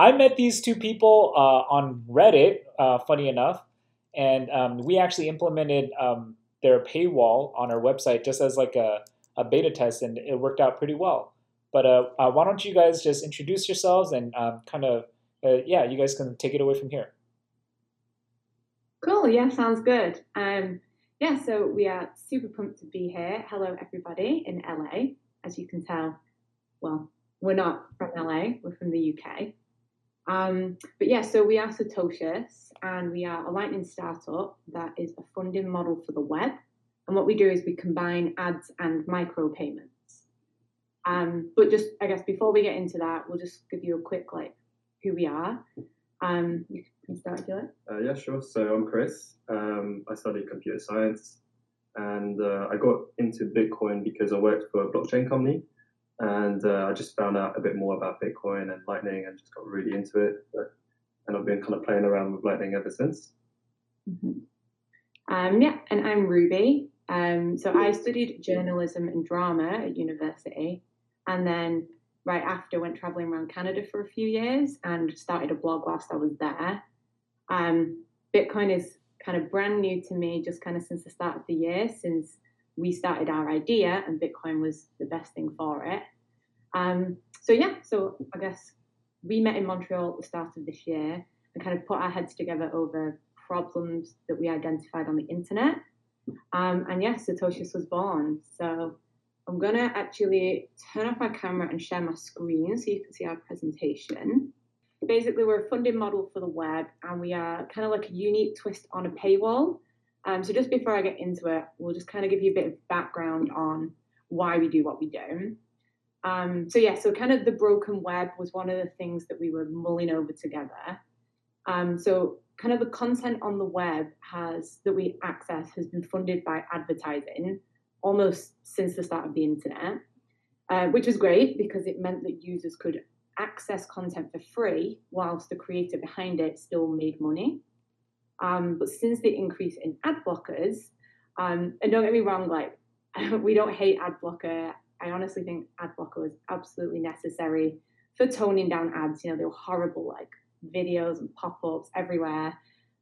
I met these two people uh, on Reddit, uh, funny enough, and um, we actually implemented um, their paywall on our website just as like a, a beta test, and it worked out pretty well. But uh, uh why don't you guys just introduce yourselves and um, kind of, uh, yeah, you guys can take it away from here. Cool. Yeah, sounds good. Um, yeah, so we are super pumped to be here. Hello, everybody in LA. As you can tell, well, we're not from LA, we're from the UK. Um, but yeah, so we are Satotious and we are a Lightning startup that is a funding model for the web. And what we do is we combine ads and micropayments. Um, but just, I guess, before we get into that, we'll just give you a quick, like, who we are. Um, you can start. Uh, yeah, sure. So I'm Chris. Um, I studied computer science and uh, I got into Bitcoin because I worked for a blockchain company and uh, I just found out a bit more about Bitcoin and Lightning and just got really into it. But, and I've been kind of playing around with Lightning ever since. Mm-hmm. Um, yeah, and I'm Ruby. Um, so I studied journalism and drama at university, and then right after went traveling around Canada for a few years and started a blog whilst I was there. Um, Bitcoin is kind of brand new to me, just kind of since the start of the year, since we started our idea and Bitcoin was the best thing for it. Um, so yeah, so I guess we met in Montreal at the start of this year and kind of put our heads together over problems that we identified on the internet. Um, and yes, Satotious was born. So I'm gonna actually turn off my camera and share my screen so you can see our presentation. Basically, we're a funding model for the web, and we are kind of like a unique twist on a paywall. Um, so just before I get into it, we'll just kind of give you a bit of background on why we do what we do. Um, so yeah, so kind of the broken web was one of the things that we were mulling over together. Um, so kind of the content on the web has that we access has been funded by advertising almost since the start of the internet, uh, which was great because it meant that users could access content for free whilst the creator behind it still made money. Um, but since the increase in ad blockers, um, and don't get me wrong, like we don't hate ad blocker. I honestly think ad blocker was absolutely necessary for toning down ads. You know, they were horrible, like videos and pop-ups everywhere.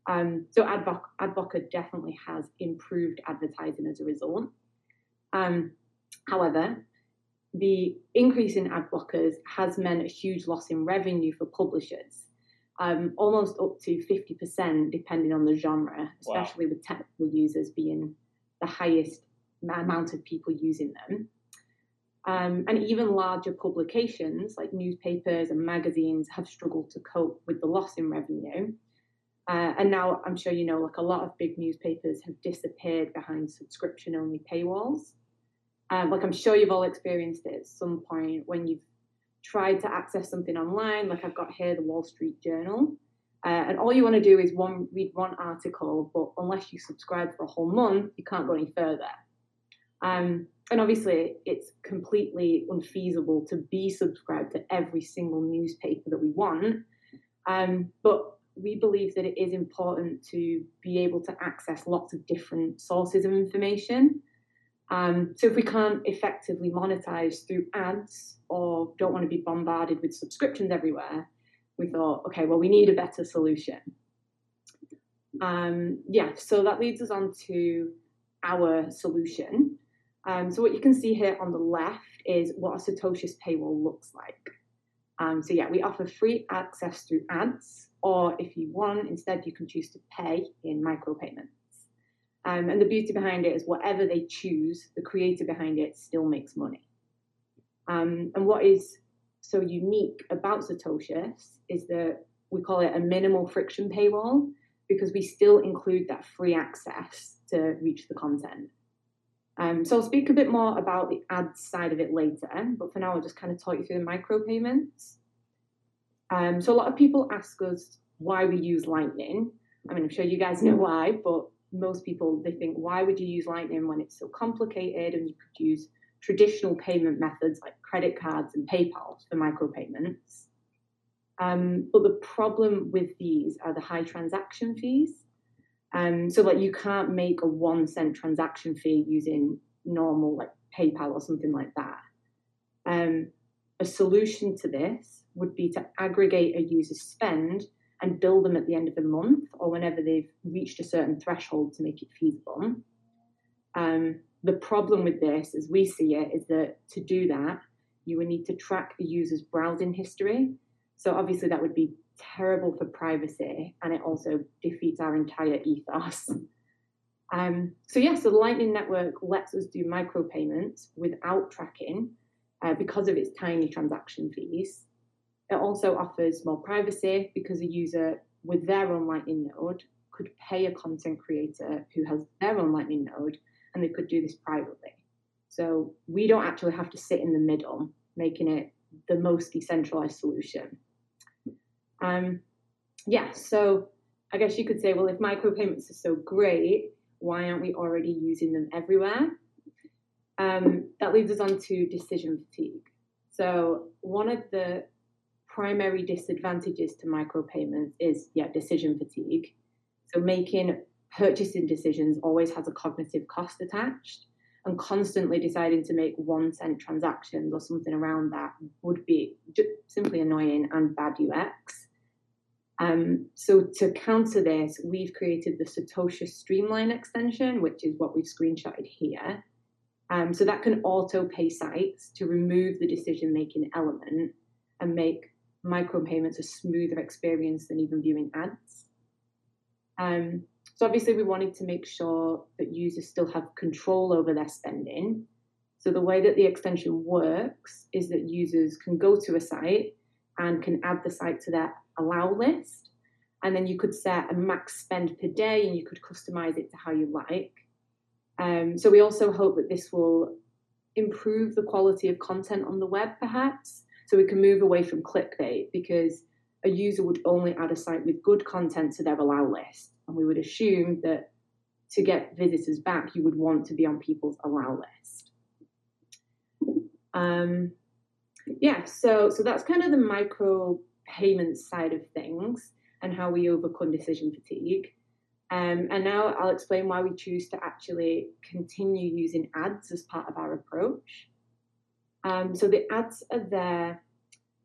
Um, so ad, ad blocker definitely has improved advertising as a result. Um, however, the increase in ad blockers has meant a huge loss in revenue for publishers um, almost up to 50%, depending on the genre, especially wow. with technical users being the highest amount of people using them. Um, and even larger publications like newspapers and magazines have struggled to cope with the loss in revenue. Uh, and now I'm sure you know, like a lot of big newspapers have disappeared behind subscription only paywalls. Um, like I'm sure you've all experienced it at some point when you've tried to access something online, like I've got here the Wall Street Journal, uh, and all you want to do is one read one article, but unless you subscribe for a whole month, you can't go any further. Um, and obviously, it's completely unfeasible to be subscribed to every single newspaper that we want. Um, but we believe that it is important to be able to access lots of different sources of information um, so if we can't effectively monetize through ads or don't want to be bombarded with subscriptions everywhere, we thought, okay, well, we need a better solution. Um, yeah, so that leads us on to our solution. Um, so what you can see here on the left is what a Satotious paywall looks like. Um, so yeah, we offer free access through ads, or if you want, instead you can choose to pay in micropayments. Um, and the beauty behind it is whatever they choose, the creator behind it still makes money. Um, and what is so unique about Satotious is that we call it a minimal friction paywall because we still include that free access to reach the content. Um, so I'll speak a bit more about the ads side of it later, but for now I'll just kind of talk you through the micropayments. Um, so a lot of people ask us why we use Lightning. I mean, I'm sure you guys know why, but most people they think why would you use lightning when it's so complicated and you could use traditional payment methods like credit cards and paypal for micropayments um, but the problem with these are the high transaction fees um, so like you can't make a one cent transaction fee using normal like paypal or something like that um, a solution to this would be to aggregate a user's spend and bill them at the end of the month or whenever they've reached a certain threshold to make it feasible. Um, the problem with this, as we see it, is that to do that, you would need to track the user's browsing history. So obviously that would be terrible for privacy and it also defeats our entire ethos. Um, so yeah, so the Lightning Network lets us do micropayments without tracking uh, because of its tiny transaction fees. It also offers more privacy because a user with their own Lightning node could pay a content creator who has their own Lightning node and they could do this privately. So we don't actually have to sit in the middle, making it the most decentralized solution. Um, yeah, so I guess you could say, well, if micropayments are so great, why aren't we already using them everywhere? Um, that leads us on to decision fatigue. So one of the primary disadvantages to micropayments is, yeah, decision fatigue. So making purchasing decisions always has a cognitive cost attached and constantly deciding to make one cent transactions or something around that would be just simply annoying and bad UX. Um, so to counter this, we've created the Satotious Streamline extension, which is what we've screenshotted here. Um, so that can auto pay sites to remove the decision making element and make micropayments a smoother experience than even viewing ads. Um, so obviously we wanted to make sure that users still have control over their spending. So the way that the extension works is that users can go to a site and can add the site to their allow list. And then you could set a max spend per day and you could customize it to how you like. Um, so we also hope that this will improve the quality of content on the web, perhaps. So we can move away from clickbait because a user would only add a site with good content to their allow list. And we would assume that to get visitors back, you would want to be on people's allow list. Um, yeah, so so that's kind of the micro payments side of things and how we overcome decision fatigue. Um, and now I'll explain why we choose to actually continue using ads as part of our approach. Um, so the ads are there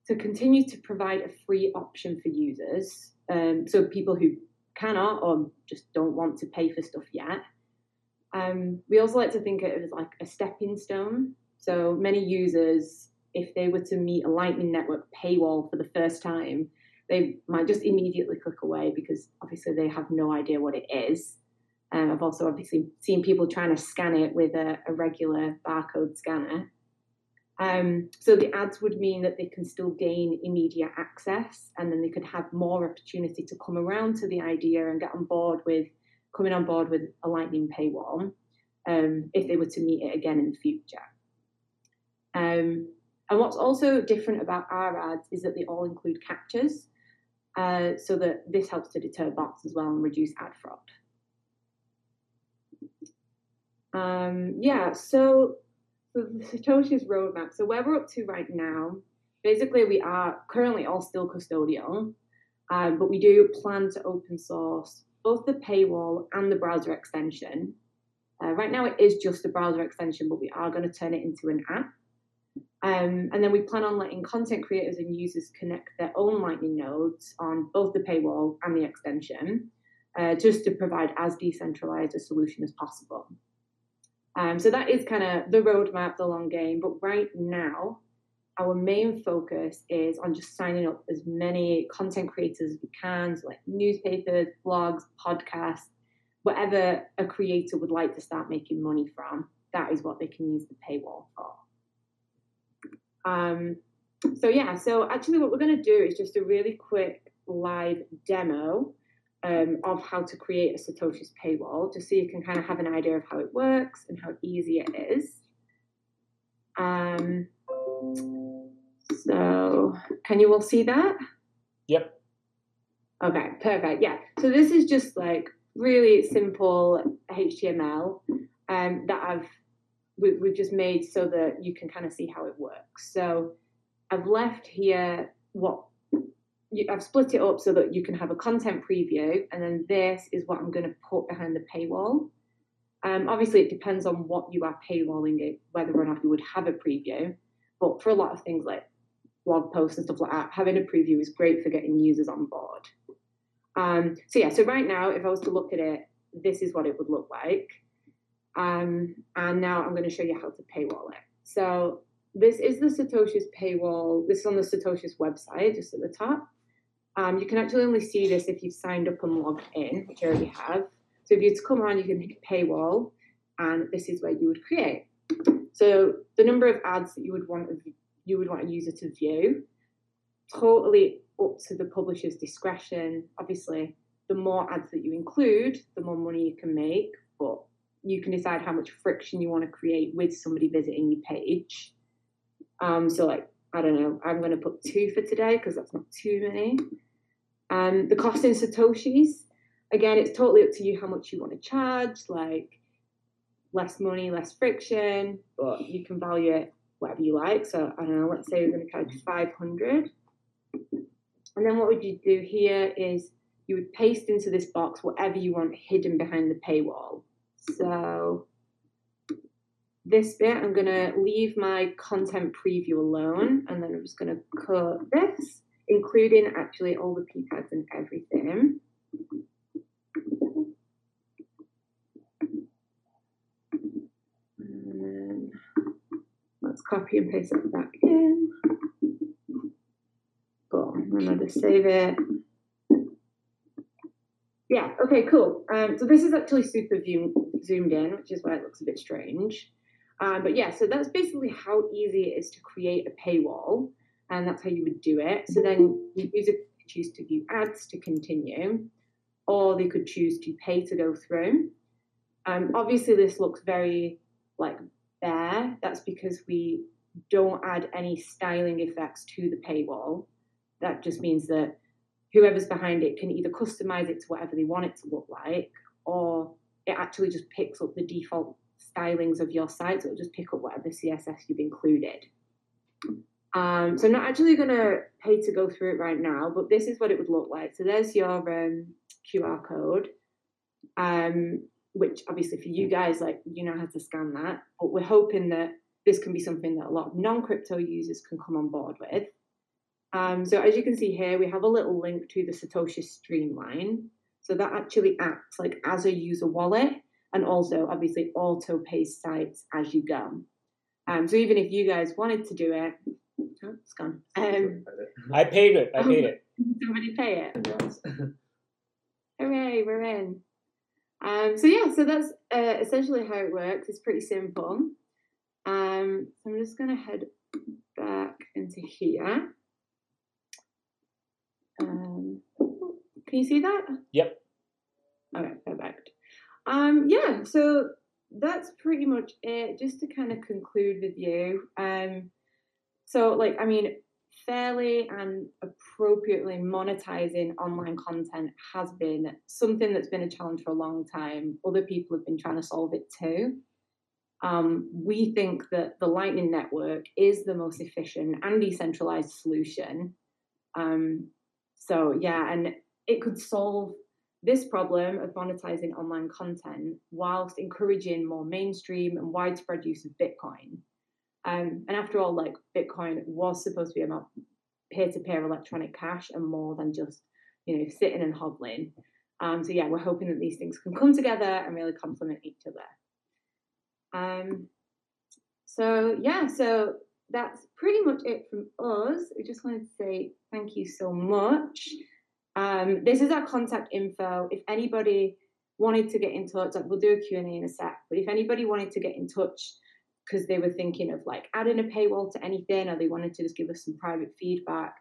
to continue to provide a free option for users. Um, so people who cannot or just don't want to pay for stuff yet. Um, we also like to think of it as like a stepping stone. So many users, if they were to meet a Lightning Network paywall for the first time, they might just immediately click away because obviously they have no idea what it is. Um, I've also obviously seen people trying to scan it with a, a regular barcode scanner. Um, so the ads would mean that they can still gain immediate access and then they could have more opportunity to come around to the idea and get on board with coming on board with a lightning paywall um, if they were to meet it again in the future. Um, and what's also different about our ads is that they all include CAPTCHAs uh, so that this helps to deter bots as well and reduce ad fraud. Um, yeah, so so the Satotious roadmap. So where we're up to right now, basically we are currently all still custodial, um, but we do plan to open source both the paywall and the browser extension. Uh, right now it is just a browser extension, but we are going to turn it into an app. Um, and then we plan on letting content creators and users connect their own Lightning nodes on both the paywall and the extension, uh, just to provide as decentralized a solution as possible. Um, so that is kind of the roadmap, the long game. But right now, our main focus is on just signing up as many content creators as we can, so like newspapers, blogs, podcasts, whatever a creator would like to start making money from. That is what they can use the paywall for. Um, so yeah, so actually, what we're going to do is just a really quick live demo um, of how to create a Satotious paywall, just so you can kind of have an idea of how it works and how easy it is. Um, so, can you all see that? Yep. Okay, perfect. Yeah. So this is just like really simple HTML um, that I've we, we've just made so that you can kind of see how it works. So I've left here what I've split it up so that you can have a content preview, and then this is what I'm going to put behind the paywall. Um, obviously, it depends on what you are paywalling it, whether or not you would have a preview. But for a lot of things like blog posts and stuff like that, having a preview is great for getting users on board. Um, so yeah, so right now, if I was to look at it, this is what it would look like. Um, and now I'm going to show you how to paywall it. So this is the Satotious paywall. This is on the Satotious website, just at the top. Um, you can actually only see this if you've signed up and logged in, which I already have. So if you come on, you can hit paywall, and this is where you would create. So the number of ads that you would want you would want a user to view, totally up to the publisher's discretion. Obviously, the more ads that you include, the more money you can make, but you can decide how much friction you want to create with somebody visiting your page. Um, so, like, I don't know, I'm going to put two for today because that's not too many. Um, the cost in Satoshis, again, it's totally up to you how much you want to charge, like less money, less friction, but you can value it whatever you like. So, I don't know, let's say we're going to charge 500. And then what would you do here is you would paste into this box whatever you want hidden behind the paywall. So this bit, I'm going to leave my content preview alone, and then I'm just going to cut this, including actually all the p tags and everything. And let's copy and paste that back in. Boom, I'm going to save it. Yeah, okay, cool. Um, so this is actually super zoom, zoomed in, which is why it looks a bit strange. Um, but yeah, so that's basically how easy it is to create a paywall, and that's how you would do it. So then the user could choose to view ads to continue, or they could choose to pay to go through. Um, obviously, this looks very like bare. That's because we don't add any styling effects to the paywall. That just means that whoever's behind it can either customize it to whatever they want it to look like, or it actually just picks up the default stylings of your site. So it'll just pick up whatever CSS you've included. Um, so I'm not actually going to pay to go through it right now, but this is what it would look like. So there's your um, QR code, um, which obviously for you guys, like you know how to scan that. But we're hoping that this can be something that a lot of non-crypto users can come on board with. Um, so as you can see here, we have a little link to the Satotious Streamline. So that actually acts like as a user wallet and also obviously auto pays sites as you go. Um, so even if you guys wanted to do it, oh, it's gone. Um, I paid it. I paid it. Somebody pay it. Hooray, we're in. Um, so yeah, so that's uh, essentially how it works. It's pretty simple. Um, so I'm just going to head back into here. Um, can you see that? Yep. Okay, perfect. Um, yeah, so that's pretty much it. Just to kind of conclude with you. Um, so like, I mean, fairly and appropriately monetizing online content has been something that's been a challenge for a long time. Other people have been trying to solve it too. Um, we think that the Lightning Network is the most efficient and decentralized solution. Um, so, yeah, and it could solve this problem of monetizing online content whilst encouraging more mainstream and widespread use of Bitcoin. Um, and after all, like Bitcoin was supposed to be about peer-to-peer electronic cash and more than just you know sitting and hodling. Um, so yeah, we're hoping that these things can come together and really complement each other. Um, so yeah, so that's pretty much it from us. We just wanted to say thank you so much. Um, this is our contact info. If anybody wanted to get in touch, like we'll do a Q&A in a sec, but if anybody wanted to get in touch because they were thinking of like adding a paywall to anything or they wanted to just give us some private feedback,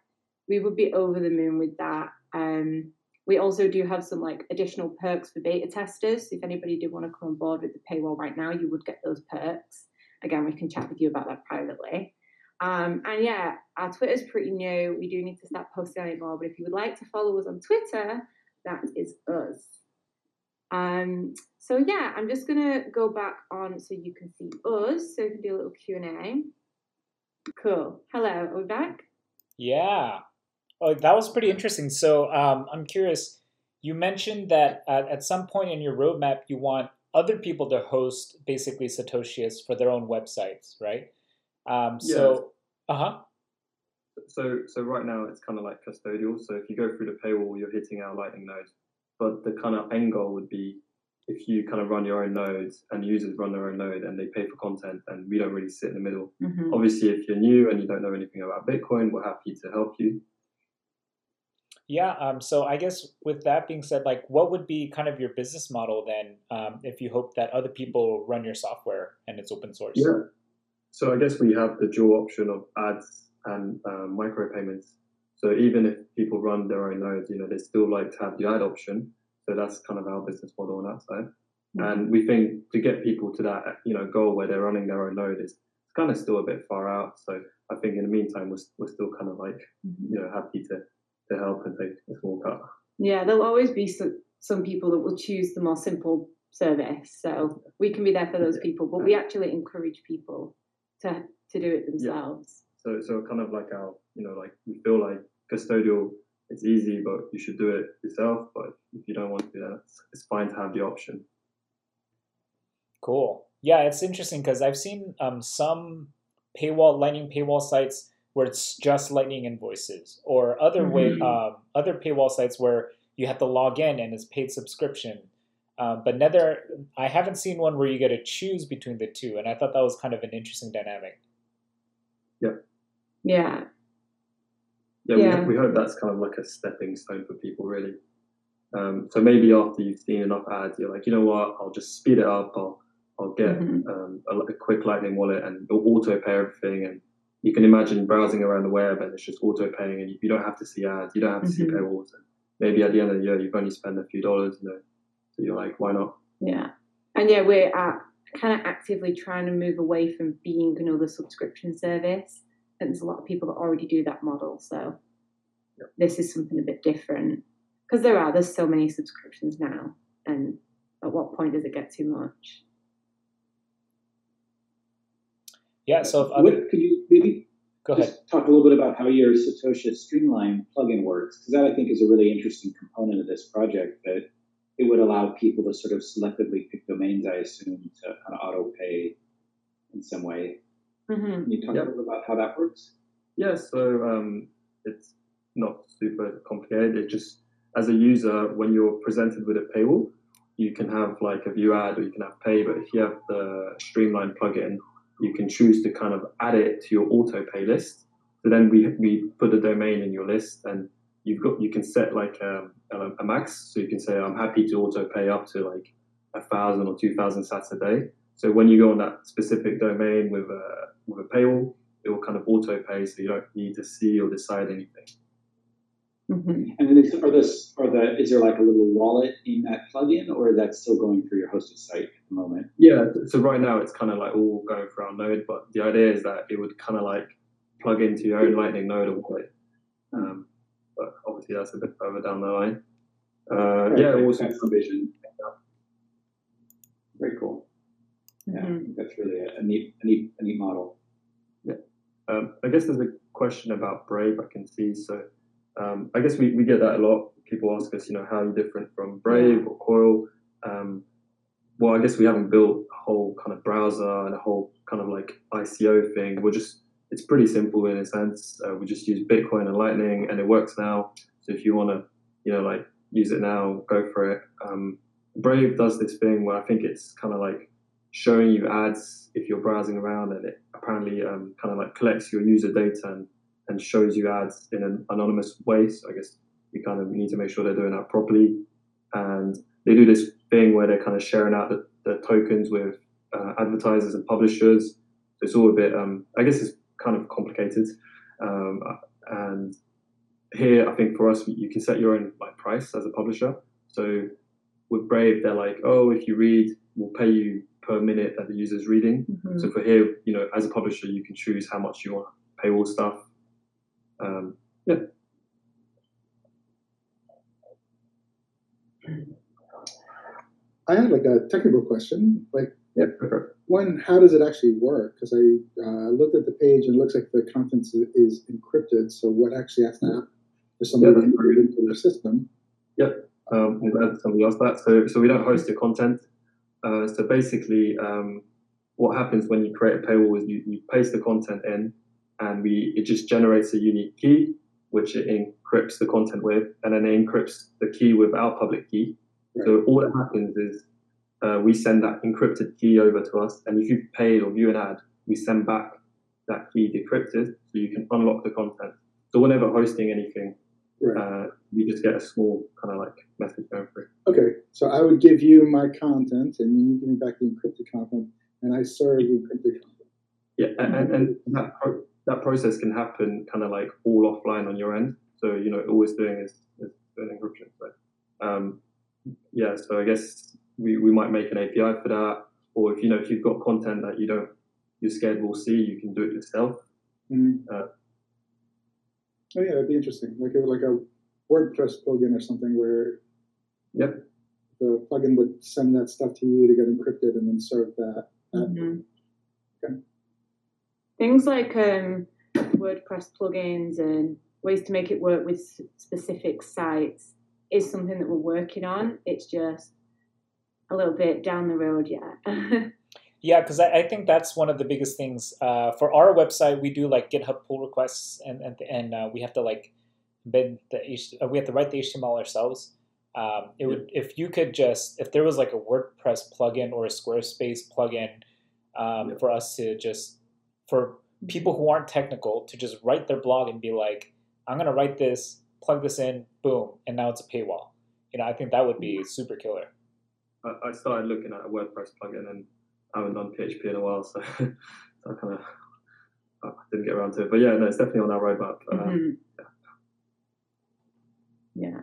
we would be over the moon with that. Um, we also do have some like additional perks for beta testers. If anybody did want to come on board with the paywall right now, you would get those perks. Again, we can chat with you about that privately. Um, and yeah, our Twitter's pretty new. We do need to start posting on it more. But if you would like to follow us on Twitter, that is us. Um, so yeah, I'm just gonna go back on so you can see us. So we can do a little Q and A. Cool. Hello, are we back? Yeah. Oh, that was pretty interesting. So um, I'm curious. You mentioned that at some point in your roadmap, you want other people to host basically Satotious for their own websites, right? Um, so, uh huh. So so right now it's kind of like custodial. So if you go through the paywall, you're hitting our Lightning node. But the kind of end goal would be if you kind of run your own nodes and users run their own node and they pay for content and we don't really sit in the middle. Mhm. Obviously, if you're new and you don't know anything about Bitcoin, we're happy to help you. Yeah. Um, so I guess with that being said, like, what would be kind of your business model then, um, if you hope that other people run your software and it's open source? Yeah. So I guess we have the dual option of ads and um, micropayments. So even if people run their own nodes, you know, they still like to have the ad option. So that's kind of our business model on that side. And we think to get people to that, you know, goal where they're running their own node is kind of still a bit far out. So I think in the meantime, we're, we're still kind of like, Mhm. you know, happy to, to help and take a small cut. Yeah, there'll always be some, some people that will choose the more simple service. So we can be there for those people, but we actually encourage people to to do it themselves. Yeah. So, so kind of like our, you know, like we feel like custodial, it's easy, but you should do it yourself. But if you don't want to do that, it's, it's fine to have the option. Cool. Yeah, it's interesting because I've seen um, some paywall Lightning paywall sites where it's just Lightning invoices, or other way Mhm. um, other paywall sites where you have to log in and it's paid subscription. Um, but neither I haven't seen one where you get to choose between the two, and I thought that was kind of an interesting dynamic. Yeah, Yeah, Yeah. We, we hope that's kind of like a stepping stone for people, really. Um, so maybe after you've seen enough ads, you're like, you know what? I'll just speed it up. I'll I'll get Mhm. um, a, a quick Lightning wallet and it'll auto pay everything. And you can imagine browsing around the web and it's just auto paying, and you, you don't have to see ads, you don't have to see Mhm. paywalls. And maybe at the end of the year, you've only spent a few dollars, you know. So you're like, why not? yeah, and yeah, we're uh, kind of actively trying to move away from being another subscription service. And there's a lot of people that already do that model. So Yep. this is something a bit different because there are there's so many subscriptions now, and at what point does it get too much? Yeah. So if other, what could you maybe go ahead. talk a little bit about how your Satotious Streamline plugin works? Because that I think is a really interesting component of this project. That it would allow people to sort of selectively pick domains, I assume, to kind of auto pay in some way. hmm Can you talk Yep. a little about how that works? Yeah, so um, it's not super complicated. It just, as a user, when you're presented with a paywall, you can have like a view ad or you can have pay. But if you have the Streamline plugin, you can choose to kind of add it to your auto pay list. So then we we put the domain in your list, and you've got you can set like um, a, a max. So you can say I'm happy to auto pay up to like a thousand or two thousand sats a day. So when you go on that specific domain with a with a paywall, it will kind of auto pay, so you don't need to see or decide anything. hmm And then is, are this are the is there like a little wallet in that plugin, or is that still going through your hosted site at the moment? Yeah, so right now it's kind of like all going through our node, but the idea is that it would kind of like plug into your own Lightning node or wallet. Um, but obviously that's a bit further down the line. Uh, Right, yeah, right, also that's the vision. Very cool. Yeah, I Mhm. that's really a, a neat, a neat, a neat model. Um, I guess there's a question about Brave I can see. So um, I guess we, we get that a lot. People ask us, you know, how are you different from Brave or Coil? Um, well, I guess we haven't built a whole kind of browser and a whole kind of like ICO thing. We're just, it's pretty simple in a sense. Uh, we just use Bitcoin and Lightning and it works now. So if you want to, you know, like use it now, go for it. Um, Brave does this thing where I think it's kind of like showing you ads if you're browsing around and it apparently um, kind of like collects your user data and, and shows you ads in an anonymous way. So I guess you kind of need to make sure they're doing that properly. And they do this thing where they're kind of sharing out the, the tokens with uh, advertisers and publishers. It's all a bit, um, I guess it's kind of complicated. Um, and here, I think for us, you can set your own like price as a publisher. So with Brave, they're like, oh, if you read, we'll pay you per minute that the user's reading. Mhm. So for here, you know, as a publisher, you can choose how much you want to pay all stuff. Um, yeah. I had like a technical question. Like, Yeah. One, how does it actually work? Because I uh, looked at the page and it looks like the contents i- is encrypted. So what actually has to happen for somebody Yeah, to that's put it into their system? Um, I'm glad somebody asked that. So, so we don't host the content. Uh, so basically, um, what happens when you create a paywall is you, you paste the content in, and we it just generates a unique key which it encrypts the content with, and then it encrypts the key with our public key. Right. So all that happens is uh, we send that encrypted key over to us, and if you pay or view an ad, we send back that key decrypted so you can unlock the content. So whenever hosting anything, right. uh, you just get a small kind of like message going through. Okay, so I would give you my content, and you give me back the encrypted content, and I serve the encrypted content. Yeah, and, and, that that process can happen kind of like all offline on your end. So you know, always doing is, is doing encryption. So um, yeah, so I guess we, we might make an API for that, or if you know if you've got content that you don't you're scared we'll see, you can do it yourself. Mm-hmm. Uh, oh yeah, that'd be interesting. Like a, like a WordPress plugin or something where yep the plugin would send that stuff to you to get encrypted and then serve that. Mm-hmm. Okay things like um, WordPress plugins and ways to make it work with specific sites is something that we're working on. It's just a little bit down the road yet. yeah, because I, I, think that's one of the biggest things uh, for our website. We do like GitHub pull requests, and and, and uh, we have to like embed the uh, we have to write the HTML ourselves. Um, it would if you could just if there was like a WordPress plugin or a Squarespace plugin um, yeah. for us to just for people who aren't technical to just write their blog and be like, I'm gonna write this, plug this in, boom, and now it's a paywall. You know, I think that would be super killer. I, I started looking at a WordPress plugin and I haven't done PHP in a while, so, so I kind of I didn't get around to it. But yeah, no, it's definitely on our roadmap. Um, mm-hmm. yeah. yeah.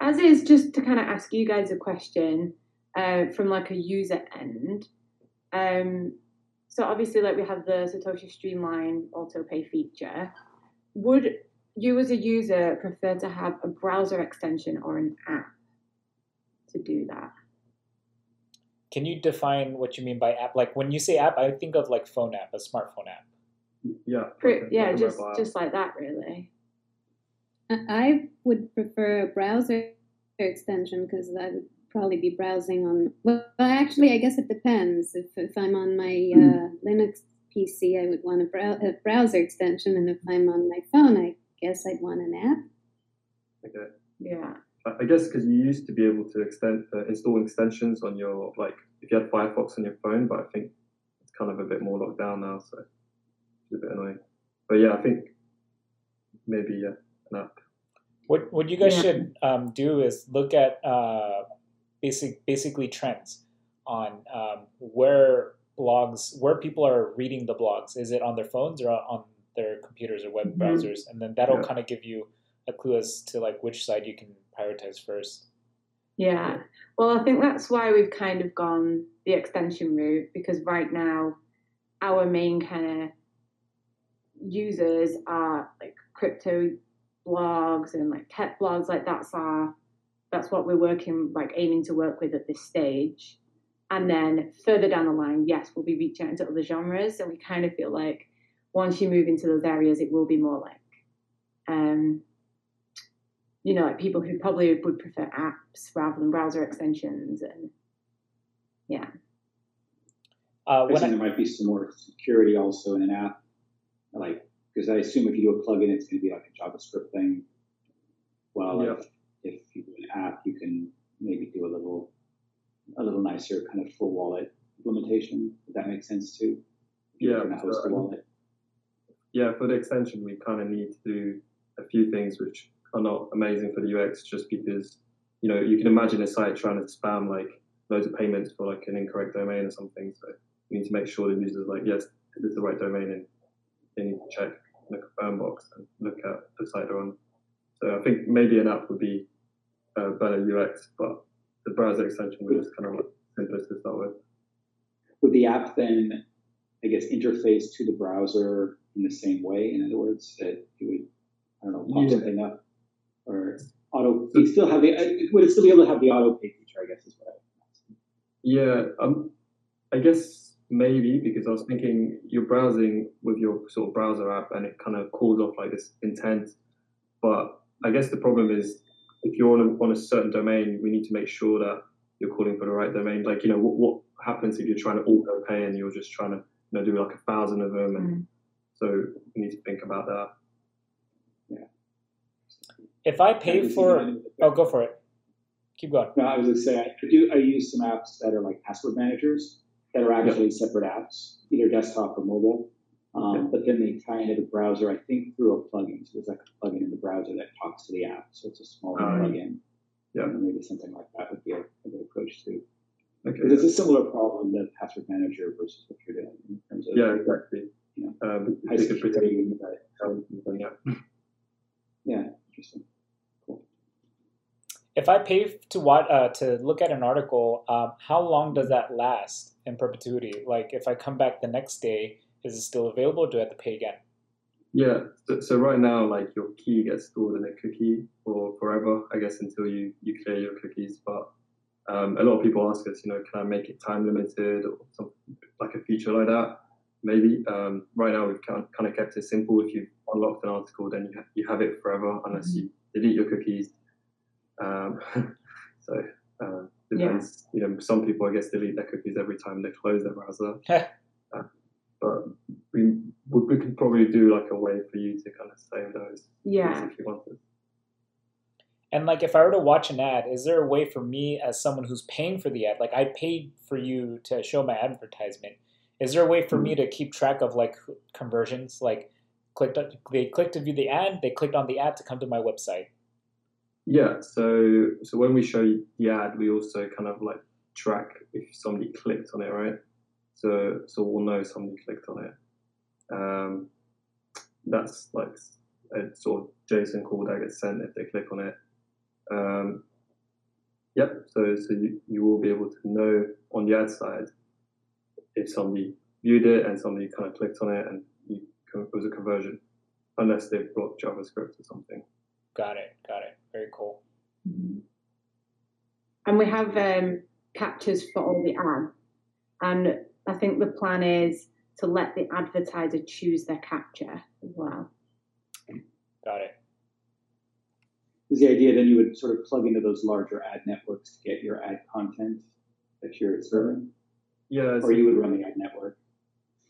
As is, just to kind of ask you guys a question uh, from like a user end. Um, so obviously, like we have the Satotious Streamline auto pay feature. Would you as a user prefer to have a browser extension or an app to do that? Can you define what you mean by app? Like when you say app, I think of like phone app, a smartphone app. Yeah. Pretty, yeah, just just like that, really. I would prefer a browser extension because I would probably be browsing on. Well, actually, I guess it depends. If if I'm on my hmm. uh, Linux PC, I would want a, brow- a, browser extension, and if I'm on my phone, I guess I'd want an app. Okay. Yeah. I guess because you used to be able to extend uh, install extensions on your like if you had Firefox on your phone, but I think it's kind of a bit more locked down now, so it's a bit annoying. But yeah, I think maybe yeah, an app. What what you guys yeah. should um, do is look at uh, basic basically trends on um, where blogs where people are reading the blogs. Is it on their phones or on their computers or web mm-hmm. browsers? And then that'll yeah. kind of give you a clue as to like which side you can prioritize first. Yeah. Well, I think that's why we've kind of gone the extension route because right now our main kind of users are like crypto blogs and like tech blogs like that's our that's what we're working like aiming to work with at this stage and then further down the line yes we'll be reaching out into other genres and we kind of feel like once you move into those areas it will be more like um you know like people who probably would prefer apps rather than browser extensions and yeah uh, I think I, there might be some more security also in an app like because I assume if you do a plugin it's going to be like a JavaScript thing well yeah. if if you do an app, you can maybe do a little a little nicer kind of full wallet implementation. Would that make sense too? yeah, host a wallet. Yeah, for the extension, we kind of need to do a few things which are not amazing for the UX, just because you know you can imagine a site trying to spam like loads of payments for like an incorrect domain or something. So you need to make sure the user's like, yes, this is the right domain, and they need to check the confirm box and look at the site they're on. So I think maybe an app would be uh, better UX, but the browser extension was just kind of like simplest to start with. Would the app then, I guess, interface to the browser in the same way? In other words, that you would, I don't know, pop yeah. something up or auto. You still have the. Uh, would it still be able to have the auto pay feature? I guess is what I. Yeah, um, I guess maybe because I was thinking you're browsing with your sort of browser app and it kind of calls off like this intent, but I guess the problem is if you're on a, on a certain domain, we need to make sure that you're calling for the right domain. Like, you know, what, what happens if you're trying to auto pay and you're just trying to, you know, do like a thousand of them? And mm. So we need to think about that. If I pay for, oh, go for it. Keep going. No, I was going to say I do. I use some apps that are like password managers that are actually separate apps, either desktop or mobile. Um, but then they tie into the browser, I think, through a plugin. So there's like a plugin in the browser that talks to the app. So it's a small Um, plugin. yeah. And maybe something like that would be a, a good approach too. Okay. Because it's a similar problem, the password manager versus what you're doing in terms of Yeah, exactly. Yeah. Um, high they could protect security. Yeah. Yeah, interesting. If I pay to what uh, to look at an article, um, how long does that last in perpetuity? Like, if I come back the next day, is it still available? Do I have to pay again? Yeah. So, so right now, like your key gets stored in a cookie for forever, I guess, until you you clear your cookies. But um, a lot of people ask us, you know, can I make it time limited or something like a feature like that? Maybe. Um, right now, we've kind kind of kept it simple. If you unlocked an article, then you have, you have it forever unless you delete your cookies. Um, so uh, depends. You know, some people I guess delete their cookies every time they close their browser. uh, but we we we could probably do like a way for you to kind of save those Yeah. if you wanted. And like, if I were to watch an ad, is there a way for me as someone who's paying for the ad, like I paid for you to show my advertisement, is there a way for me to keep track of like conversions? Like, clicked they clicked to view the ad, they clicked on the ad to come to my website. Yeah. So so when we show the ad, we also kind of like track if somebody clicked on it, right? So so we'll know somebody clicked on it. Um, that's like a sort of JSON call that gets sent if they click on it. Um, yep. So so you, you will be able to know on the ad side if somebody viewed it and somebody kind of clicked on it and you, it was a conversion, unless they've blocked JavaScript or something. Got it. Got it. Very cool. And we have um, CAPTCHAs for all the ads. And I think the plan is to let the advertiser choose their CAPTCHA as well. Got it. Is the idea then you would sort of plug into those larger ad networks to get your ad content that you're serving, Yeah. or you would run the ad network?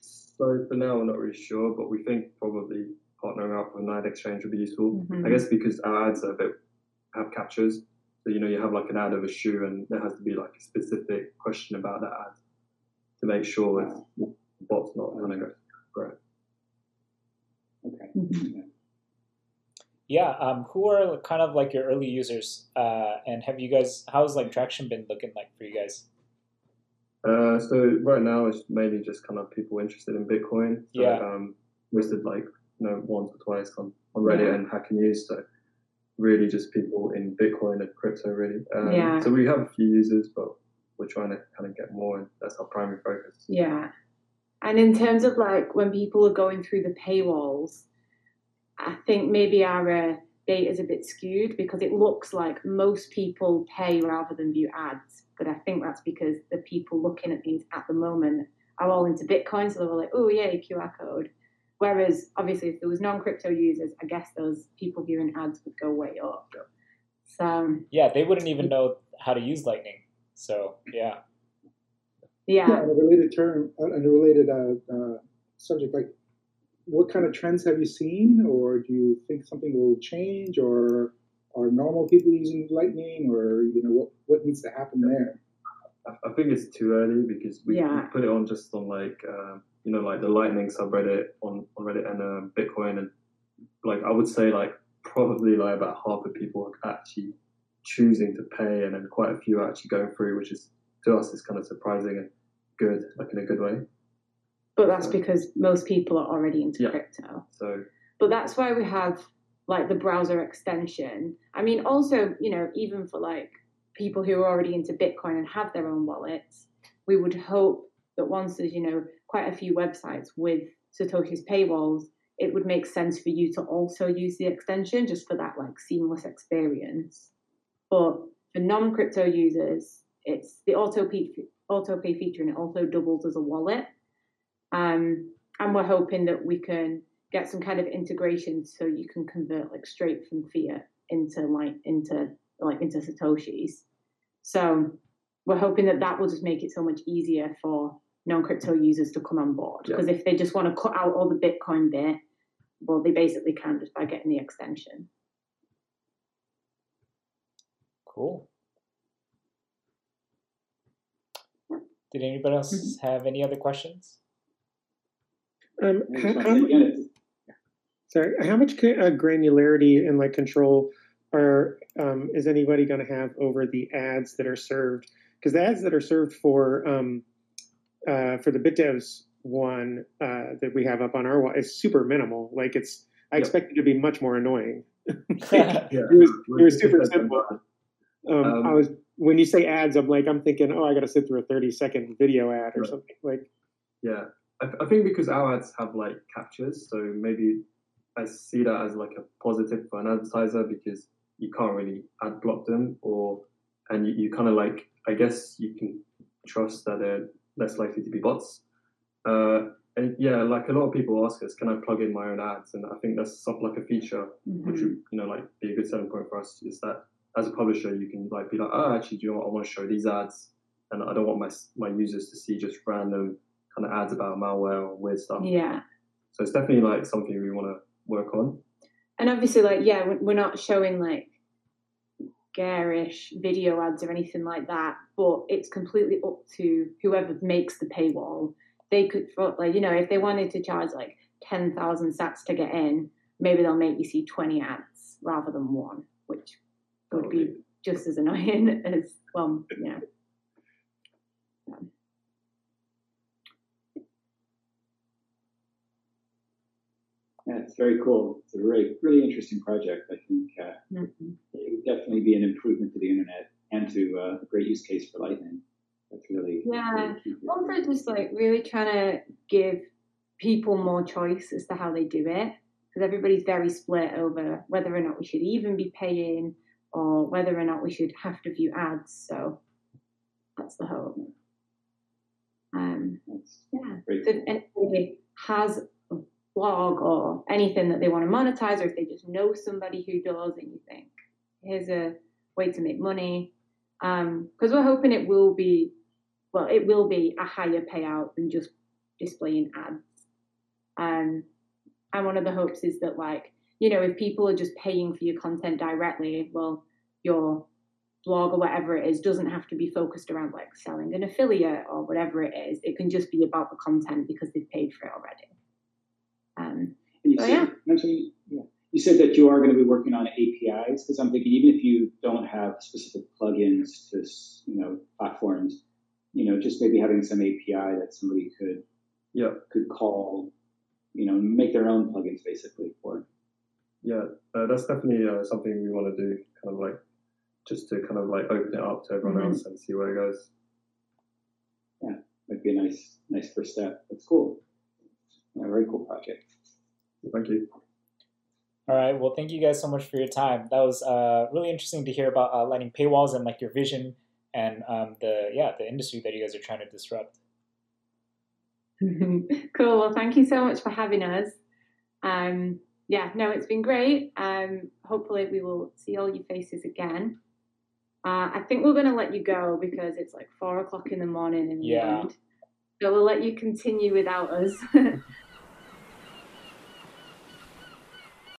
So for now, we're not really sure, but we think probably partnering up with an ad exchange would be useful. Mhm. I guess because our ads are a bit have CAPTCHAs, so you know you have like an ad of a shoe, and there has to be like a specific question about that ad to make sure it's, the bot's not going to go. Right. Okay. Mhm. Yeah. Yeah. Um, who are kind of like your early users? Uh, and have you guys? How's like traction been looking like for you guys? Uh, so right now it's mainly just kind of people interested in Bitcoin. So, Yeah. Um, listed like you know once or twice on, on Reddit Yeah. and Hacker News. So really just people in Bitcoin and crypto really. Um, Yeah. So we have a few users, but we're trying to kind of get more, and that's our primary focus. Yeah. And in terms of like when people are going through the paywalls, I think maybe our uh, data is a bit skewed because it looks like most people pay rather than view ads. But I think that's because the people looking at these at the moment are all into Bitcoin, so they're all like, oh, yeah, QR code. Whereas obviously, if there was non-crypto users, I guess those people viewing ads would go way up. So Yeah, they wouldn't even know how to use Lightning. So yeah. yeah, Yeah, on a related term, on a related uh, uh, subject, like what kind of trends have you seen, or do you think something will change, or are normal people using Lightning, or you know what what needs to happen there? I, I think it's too early because we, Yeah. we put it on just on like um, you know like the Lightning subreddit on, on Reddit and um, Bitcoin, and like I would say like probably like about half the people are actually choosing to pay, and then quite a few are actually going through, which is to us is kind of surprising and good, like in a good way. but that's because most people are already into Yeah. crypto. So but that's why we have like the browser extension i mean also you know even for like people who are already into bitcoin and have their own wallets we would hope that once there's you know quite a few websites with Satotious paywalls it would make sense for you to also use the extension just for that like seamless experience. But for non-crypto users it's the auto pay, auto pay feature and it also doubles as a wallet. Um, and we're hoping that we can get some kind of integration so you can convert like straight from fiat into like into like into satoshis. So we're hoping that that will just make it so much easier for non-crypto users to come on board. Yeah. Because if they just want to cut out all the Bitcoin bit, well, they basically can just by getting the extension. Cool. Did anybody else have any other questions? Um, how, how, wanna say mu- again, it's- sorry, how much ca- uh, granularity and like control are um, is anybody going to have over the ads that are served? Because the ads that are served for um, uh, for the BitDevs one uh, that we have up on our wall is super minimal. Like it's, I Yep. expect it to be much more annoying. Yeah, It was, it was super simple. Um, Um, I was when you say ads, I'm like I'm thinking, oh, I got to sit through a 30 second video ad or Right. something. Like Yeah, I, I think because our ads have like CAPTCHAs, so maybe I see that as like a positive for an advertiser because you can't really ad block them, or and you, you kind of like I guess you can trust that they're less likely to be bots. Uh, and yeah, like a lot of people ask us, can I plug in my own ads? And I think that's something like a feature which would you know like be a good selling point for us is that as a publisher you can like be like oh actually do you know what I want to show these ads and I don't want my my users to see just random kind of ads about malware or weird stuff Yeah. so it's definitely like something we want to work on And obviously, like, yeah, we're not showing like garish video ads or anything like that, but it's completely up to whoever makes the paywall. They could, like, you know, if they wanted to charge like 10,000 sats to get in, maybe they'll make you see 20 ads rather than one, which would be just as annoying as, well, yeah. Yeah, it's very cool. It's a really, really interesting project. I think uh, Mhm. it would definitely be an improvement to the internet and to uh, a great use case for Lightning. That's really Yeah. really. Also, just like really trying to give people more choice as to how they do it, because everybody's very split over whether or not we should even be paying or whether or not we should have to view ads. So that's the hope. Um, That's yeah. So if anybody has blog or anything that they want to monetize, or if they just know somebody who does, and you think, here's a way to make money, because we're hoping it will be, well, it will be a higher payout than just displaying ads. Um, and one of the hopes is that, like, you know, if people are just paying for your content directly, well, your blog or whatever it is doesn't have to be focused around like selling an affiliate or whatever it is. It can just be about the content because they've paid for it already. Said, yeah. You said that you are going to be working on APIs because I'm thinking even if you don't have specific plugins to you know platforms, you know just maybe having some API that somebody could yeah could call, you know, make their own plugins basically for. yeah uh, that's definitely uh, something we want to do kind of like just to kind of like open it up to everyone Mhm. else and see where it goes Yeah, Might be a nice nice first step. That's cool. Yeah, very cool project. thank you All right. Well, thank you guys so much for your time. That was uh, really interesting to hear about uh, Lightning paywalls and like your vision and um, the yeah the industry that you guys are trying to disrupt. cool. Well, thank you so much for having us. Um, yeah, no, it's been great. Um, hopefully, we will see all your faces again. Uh, I think we're going to let you go because it's like four o'clock in the morning in Yeah. England. So we'll let you continue without us.